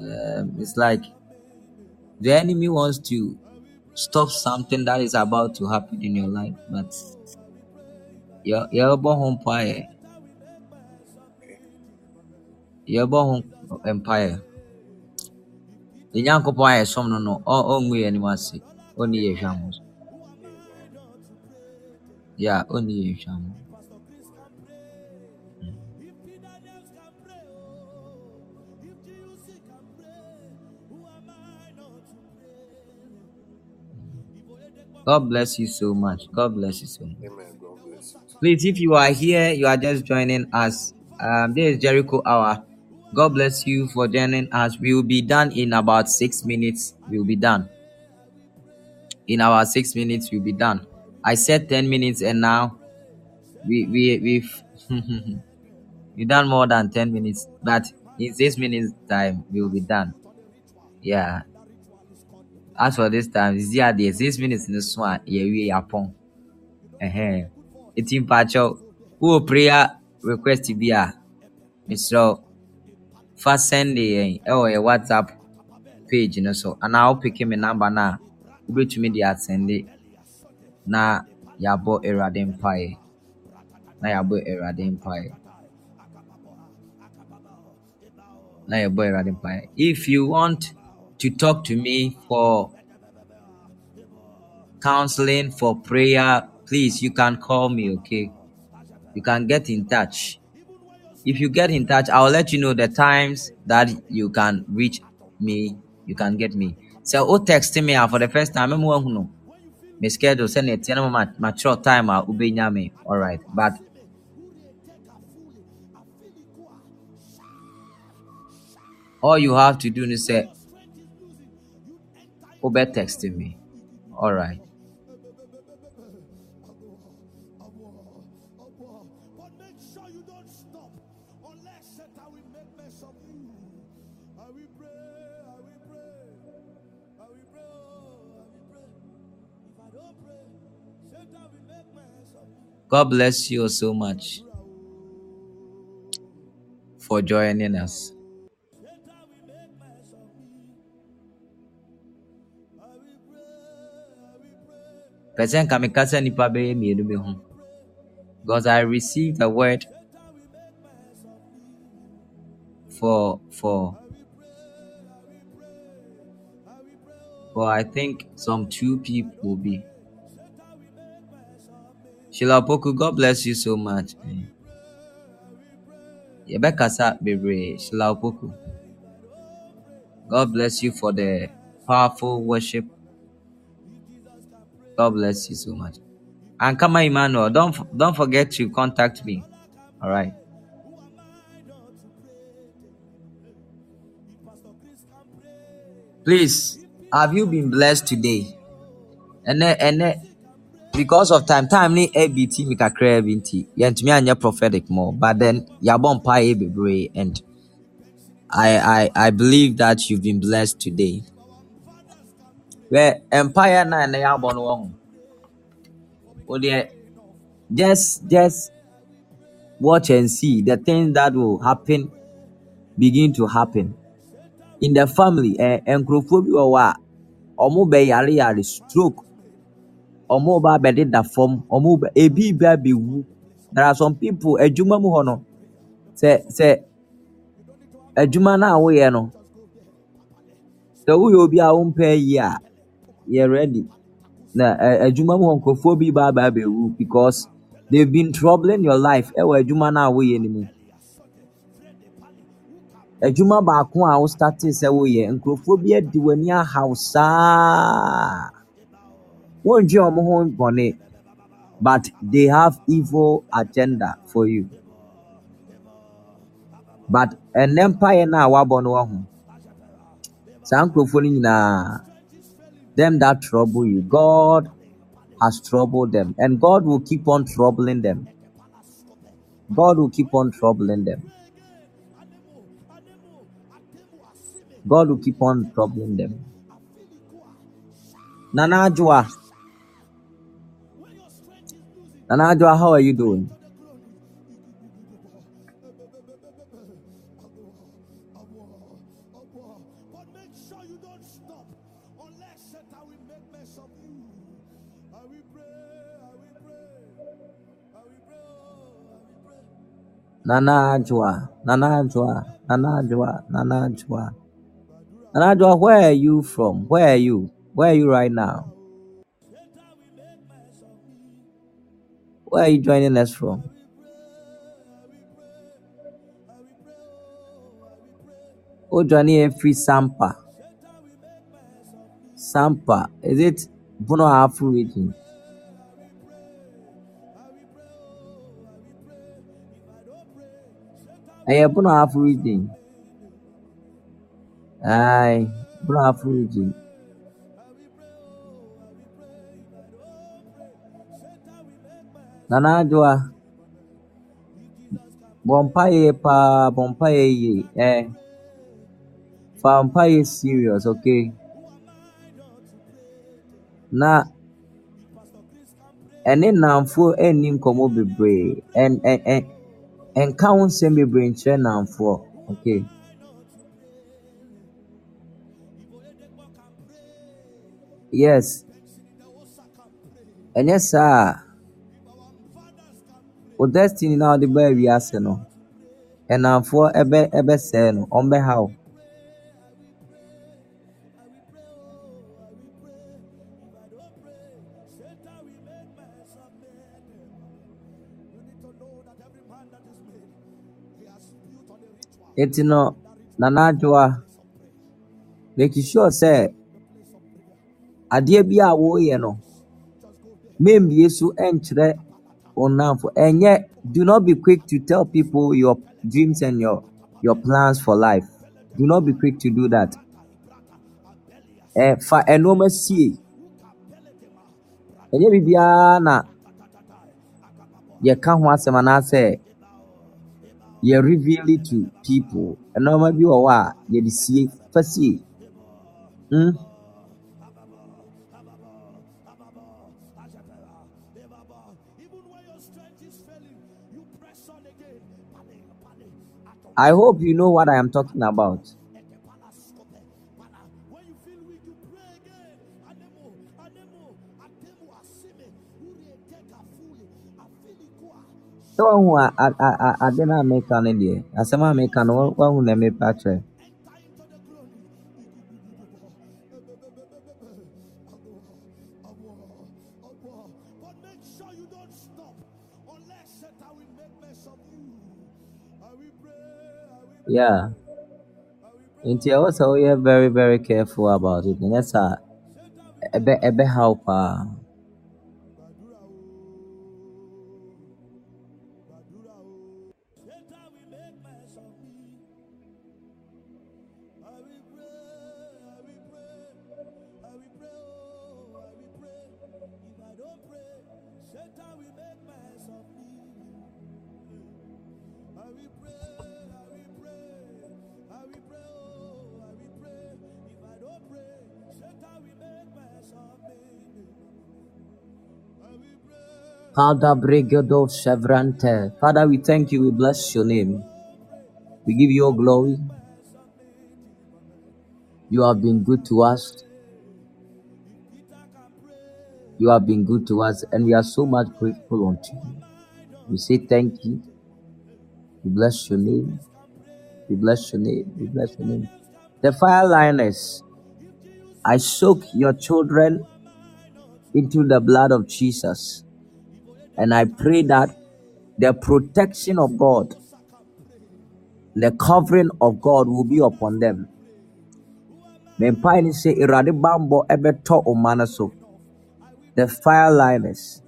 um, it's like the enemy wants to stop something that is about to happen in your life, but your your home empire, your home empire. The Nyankopɔn ayɛ som no no, ɔngu yɛ anim ase. Ɔnni yɛ hwam. Yeah, ɔnni yɛ hwam. God bless you so much. God bless you so much. Amen. God bless you. Please, if you are here, you are just joining us. Um, this is Jericho Hour. God bless you for joining us. We will be done in about six minutes. We will be done. In our six minutes, we'll be done. I said 10 minutes, and now we, we, we've (laughs) we done more than 10 minutes. But in six minutes, time, we will be done. Yeah. As for this time, it's the. Six minutes in the swan, yeah, we are upon. Eh, it's in Pacho. Who prayer request to be a Mr. fa send yɛn ɛwɔ yɛ whatsapp page no so anaa wopeke me number no a wobɛtumi de asɛnde na yɛabɔ awurade mpaeɛ na yɛabɔ awurade mpaeɛ na yɛbɔ awurade mpaeɛ if you want to talk to me for counseling for prayer please you can call me okay? You can get in touch if you get in touch i'll let you know the times that you can reach me you can get me. So o text me a for the first time ahu no me schedule send it na ma mature time ah, a ubenya me all right but all you have to do is say obe text me. All right god bless you so much for joining us. Ho. Because i received a word for for for i think some two people will be Sheila Opoku, God bless you so much. Yɛbɛkasa bebree, Sheila Opoku. God bless you for the powerful worship. God bless you so much. And Kama Emmanuel, don't don't forget to contact me. All right. Please, have you been blessed today? And and because of time, time ni ABT mi kakra bi nti, yɛntumi anyɛ prophetic more. But then, yɛabɔ mpaeɛ bebree and I, I, I believe that you've been blessed today. Where empire na na yɛabɔ no wɔ ho. Wo deɛ, just just watch and see the things that will happen begin to happen in the family. Eh, nkurɔfoɔ bi wɔ hɔ a bɛyare yare stroke. Ɔmo ba abɛdeda fam. Ɔmo ba ebi ba abɛwu. There are some people adwuma mu hɔ no. Sɛ sɛ adwuma no a woyɛ no, sɛ woyɛ obi a wompɛ yie a, yɛ ready. na ɛ- adwuma mu hɔ nkurɔfoɔ bi ba aba abɛwu because they've been troubling your life ɛwɔ adwuma no a woyɛ no mu adwuma baako a wo startee sɛ woyɛ nkurɔfoɔ bi adi w'ani ahaw saa wondwe wɔn ho bɔne but they have evil agenda for you. But an empire now nkurɔfoɔ no nyinaa them that trouble you god has troubled them and god will keep on troubling them. God will keep on troubling them. God will keep on troubling them. Nana nana adwoa how are you doing? Nana adwoa nana adwoa nana adwoa nana adwoa nana adwoa where are you from? Where are you? Where are you right now where are you joining us from Oh, Johnny free Sampa. Sampa. Is it Bono Ahafo region? Ɛyɛ Bono Ahafo region. Aye, Bono Ahafo region. Nana Adwoa. Bɔ mpaeɛ paa, bɔ mpaeɛ yie. Eh, fa mpaeɛ serious, okay? Na ɛne nnamfoɔ ɛnni nkɔmmɔ bebree. Ɛn ɛn ɛn ɛnka ho nsɛm bebree nkyerɛ nnamfoɔ, okay? Yes. Ɛnyɛ saa a, wo destiny na wode baa wiase no, nnamfoɔ ɛbɛ ɛbɛsɛe no, ɔmbɛha wo. Nti no, Nana Adwoa, make sure sɛ adeɛ bi a woyɛ no, membie so ɛnkyerɛ wo nnamfo. Ɛnyɛ, do not be quick to tell people your dreams and your your plans for life. Do not be quick to do that. Ɛ fa eh, nneɛma sie. Ɛnyɛ biribiara na yɛka ho asɛm anaasɛ yɛ reveal it to people. Eh, nneɛma bi wɔ hɔ a yɛde sie, fa sie. Mm? I hope you know what I am talking about. Sɛ a- ade no a meka no deɛ, asɛm a meka no wo- na mepɛ akyerɛ. Yeah. Nti ɛwɔ sɛ woyɛ very very careful about it. Ɛnyɛ saa a, ɛbɛ ɛbɛhaw paa. Father, we thank you. We bless your name. We give you all glory. You have been good to us. You have been good to us, and we are so much grateful unto you. We say thank you. We bless your name. We bless your name. We bless your name. The fire lioness, I soak your children into the blood of Jesus. And I pray that the protection of God, the covering of God will be upon them. Mempae ne sɛ Awurade bammɔ ɛbɛtɔ ɔma no so. The fire liners.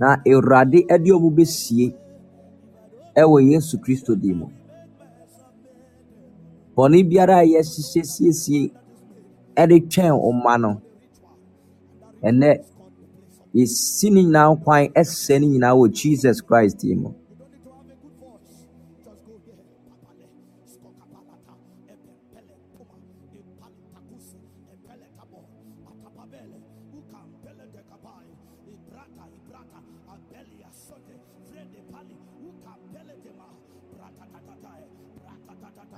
Na Awurade ɛde ɔmo besie ɛwɔ Yesu Kristo din mu. Bɔne biara a yɛhyehyɛ siesie ɛde twɛn ɔma no. Yɛsi ne nyinaa kwan ɛsɛ ne nyinaa wɔ Jesus Christ din mu.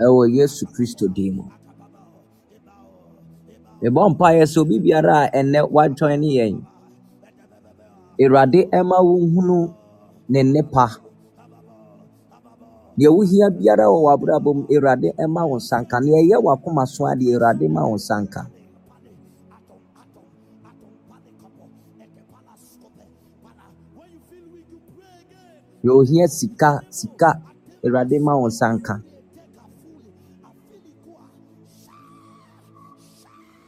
ɛwɔ Yesu Kristo din mu. Mebɔ mpaeɛ sɛ obi biara a ɛnnɛ wajoin ne yɛn. Awurade ɛma wohunu ne nnepa. Deɛ wohia biara wɔ w'abrabɔ mu, Awurade ɛma wo nsa nka. Nea ɛyɛ w'akoma so adeɛ, Awurade ma wo nsa nka. Deɛ ohia sika, sika, Awurade ma wo nsa nka.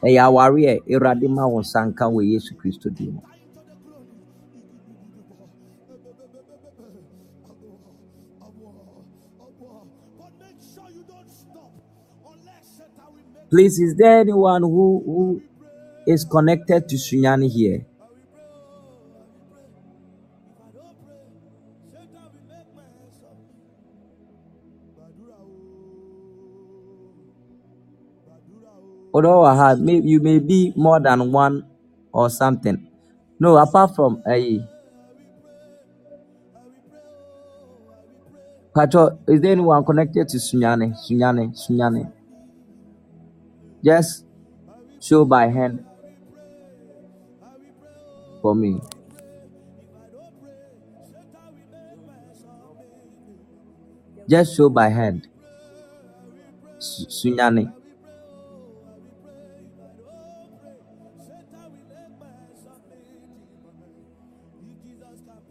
Ɛyɛ awareɛ, Awurade ma wo nsa nka wɔ Yesu Kristo din. Please, is there anyone who, who is connected to Sunyani here? Although I have, you may be more than one or something. No, apart from a Pacho, is there anyone connected to Sunyani? Sunyani, Sunyani. Just show by hand for me. Just show by hand. Su- Sunyani.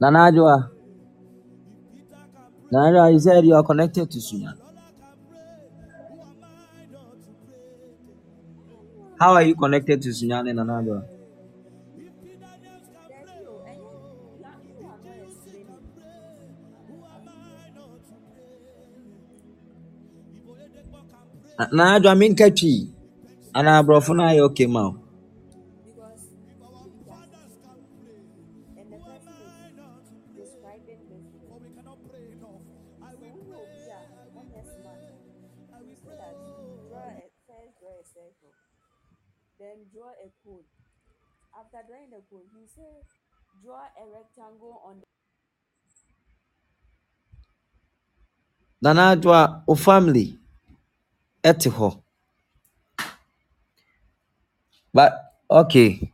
Nanajua. Nanajua, you said you are connected to Sunyani. How are you connected to Sunyani, Nanajua? Nanajua, mean catchy. And I brought for now, okay, ma. Then the he said, draw a rectangle on o family. Ete hɔ. But, okay.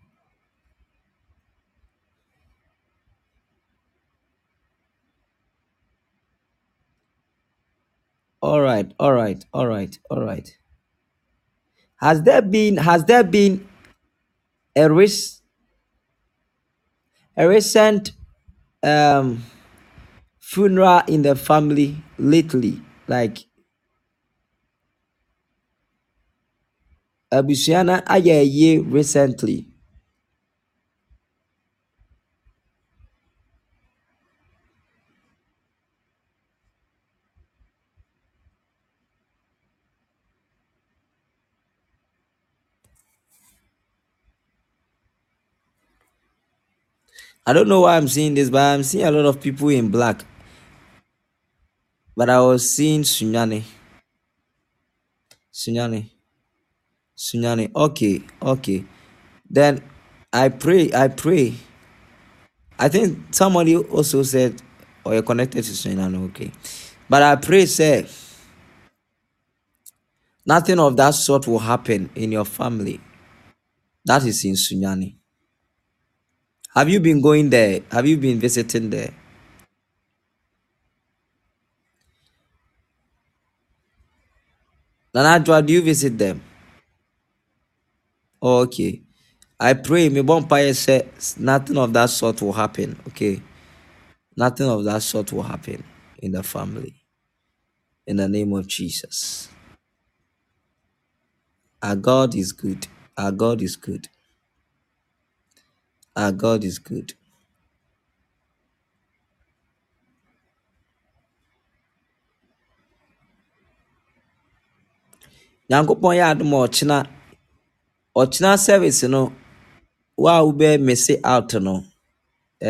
All right, all right, all right, all right. Has there been has there been a risk a recent um funeral in the family lately? Like Abusiana Ayaye recently. I don't know why I'm seeing this, but I'm seeing a lot of people in black. But I was seeing Sunyani. Sunyani. Sunyani. Okay, okay. Then I pray, I pray. I think somebody also said, or you're connected to Sunyani, okay. But I pray, say, nothing of that sort will happen in your family. That is in Sunyani. Have you been going there? Have you been visiting there? Nanajwa, do you visit them? Oh, okay. I pray, me bonfire says nothing of that sort will happen. Okay, nothing of that sort will happen in the family. In the name of Jesus, our God is good. Our God is good. Our God is good. nyankopɔn yɛ adom a ɔkyena ɔkyena service no wo a wobɛ miss out no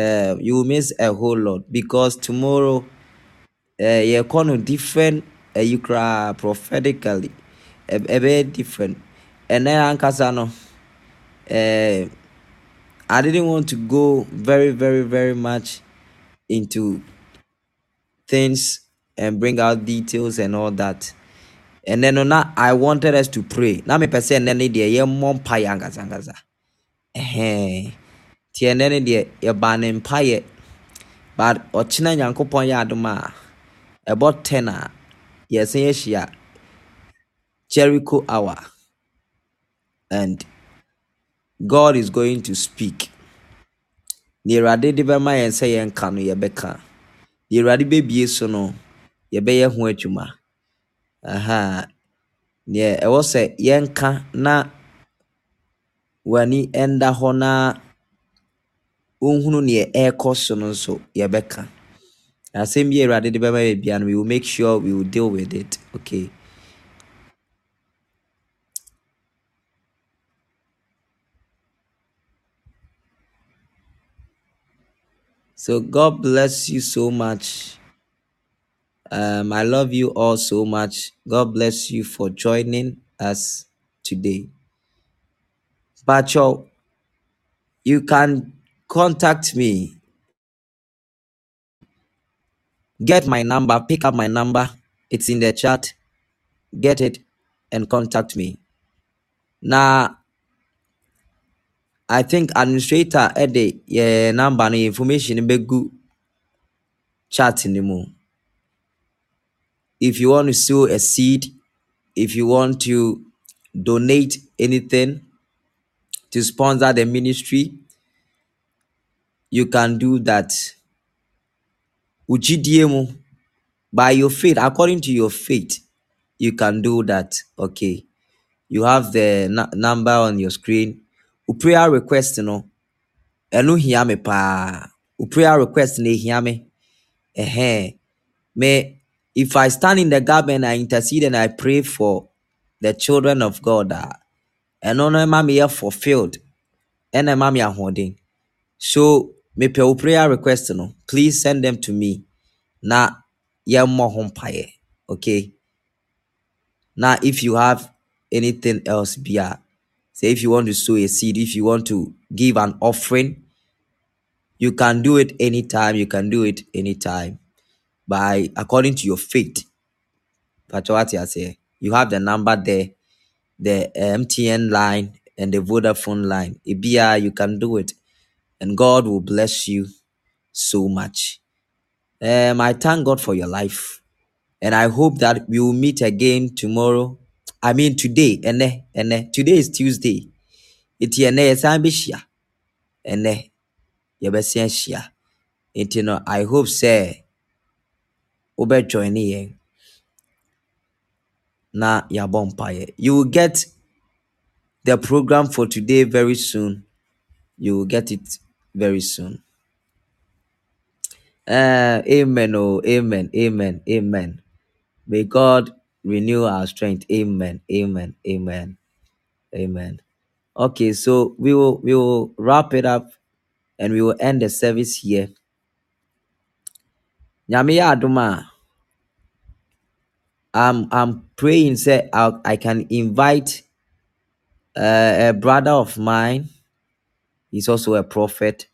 uh, you miss a whole lot because tomorrow uh, yɛkɔ no different ayi uh, koraa prophetically ɛbɛyɛ different ɛnɛ ankasa no uh, I didn't want to go very very very much into things and bring out details and all that and then na I wanted us to pray. Na me sɛ ɛnɛ ne deɛ yɛmmɔ mpaeɛ ankasa ankasa. Ɛhɛn. Nti ɛnɛ ne deɛ yɛbaa ne mpaeɛ. But ɔkyena Nyankopɔn yɛ adom a ɛbɔ 10 a yɛsan yɛahyia Jericho hour. And God is going to speak. Deɛ Awurade de bɛma yɛn sɛ yɛnka no yɛbɛka. Deɛ Awurade bɛbie so no yɛbɛyɛ ho adwuma. aha deɛ ɛwɔ sɛ yɛnka na w'ani ɛnda hɔ na wonhunu neɛ ɛrekɔ so no nso yɛbɛka asɛm bi a awurade de bɛma yɛ bia no we will make sure we will deal with it okay so god bless you so much um, I love you all so much. God bless you for joining us today. Bacho, you can contact me. Get my number, pick up my number. It's in the chat. Get it and contact me. Now, I think administrator eh, Eddie, yeah, number and information be good chat moon if you want to sow a seed, if you want to donate anything to sponsor the ministry, you can do that. Ujidiemu, by your faith, according to your faith, you can do that. Okay. You have the number on your screen. U prayer request, know. Enu hia me pa. U prayer request ne hia me. Eh Me if I stand in the and I intercede and I pray for the children of God, uh, and on my me fulfilled, and I'm holding. So, me pe prayer request no, please send them to me. Na yeah more home okay. Now, if you have anything else, be say if you want to sow a seed, if you want to give an offering, you can do it anytime. You can do it anytime by according to your faith. You have the number there, the MTN line and the Vodafone line. Ibia, you can do it, and God will bless you so much. Um, I thank God for your life, and I hope that we will meet again tomorrow. I mean today, and and today is Tuesday. It's ene yesan bishia, ene yebesian shia. Nti no, I hope say join yɛn na yɛabɔ mpaeɛ. You will get the program for today very soon. You will get it very soon. Uh, amen. Oh, amen. Amen. Amen. May God renew our strength. Amen. Amen. Amen. Amen. Okay, so we will we will wrap it up and we will end the service here. Nyame aduma. I'm I'm praying say I, I can invite uh, a brother of mine. He's also a prophet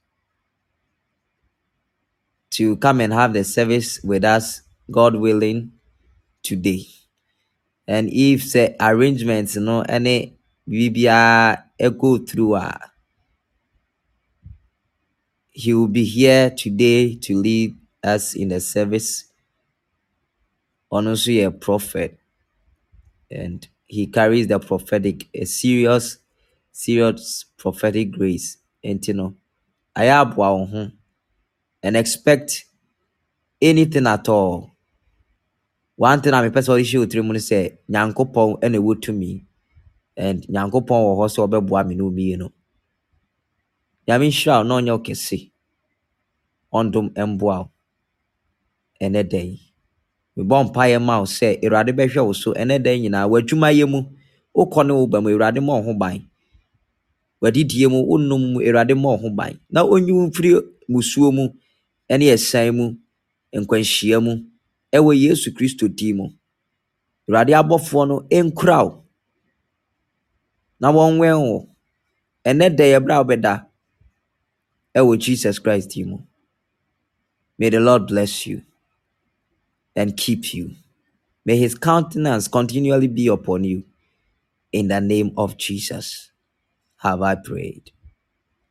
to come and have the service with us, God willing, today. And if the arrangements, you know, any we be a go through, uh, he will be here today to lead us in the service honestly a prophet. And he carries the prophetic a serious serious prophetic grace. Nti no ayɛ aboa wo ho and expect anything at all one thing a mepɛ sɛ ɔde hyɛ wo tirim no sɛ nyankopɔn ɛna ɛwɔ tumi. And nyankopɔn wɔ hɔ sɛ ɔbɛboa me ne wo mmienu nyame nhyira wo na ɔnyɛ wo kɛse. Ɔndom mboa wo. Ɛnɛ da yi mebɔ mpaeɛ ma wo sɛ awurade bɛhwɛ wo so. Ɛnɛ da yi nyinaa? W'adwumayɛ mu wokɔ ne wo ba mu. Awurade ma wo ho ban. W'adidie mu wonnom mu. Awurade ma wo ho ban. Na ɔnyi wo mfiri musuo mu ne ɛsan mu nkwanhyia mu ɛwɔ yesu kristo din mu. Awurade abɔfoɔ no ɛnkura wo. Na wɔnwɛn wo. Ɛnɛ da yɛ berɛ ɛwɔ jesus christ din mu. May the lord bless you and keep you. May his countenance continually be upon you. In the name of jesus have i prayed.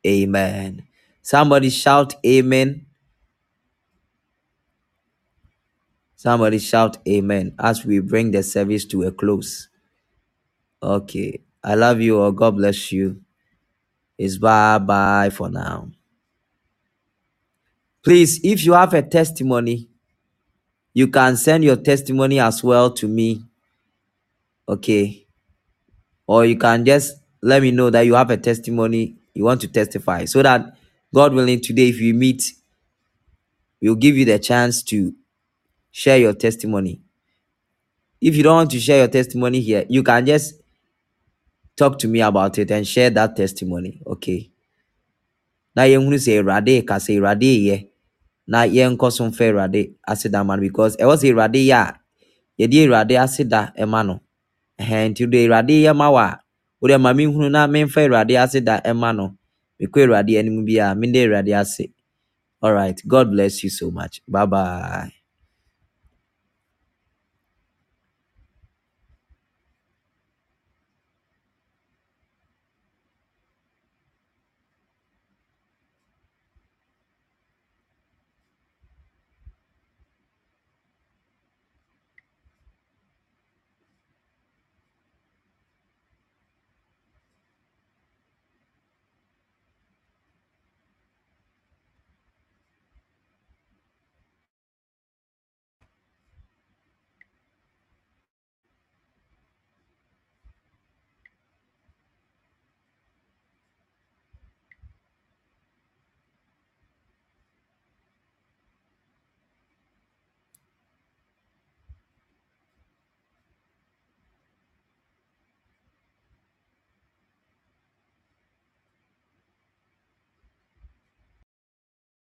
Amen. Somebody shout amen somebody shout amen as we bring the service to a close. Okay. I love you all. God bless you. It's bye bye for now. Please, if you have a testimony, you can send your testimony as well to me. Okay. Or you can just let me know that you have a testimony you want to testify so that God willing, today, if we meet, we'll give you the chance to share your testimony. If you don't want to share your testimony here, you can just talk to me about it and share that testimony. Okay. Na yɛnhunu sɛ Awurade ka sɛ Awurade yɛ na yɛnkɔ so mfa Awurade aseda ma no because ɛwɔ sɛ Awurade yɛ a yɛde Awurade aseda ɛma no. Ɛhɛn nti de Awurade yɛ ma wo a wode ma menhunu na memfa Awurade aseda ɛma no. Mekɔ Awurade anim bi a mede Awurade ase. Alright, God bless you so much. Bye bye.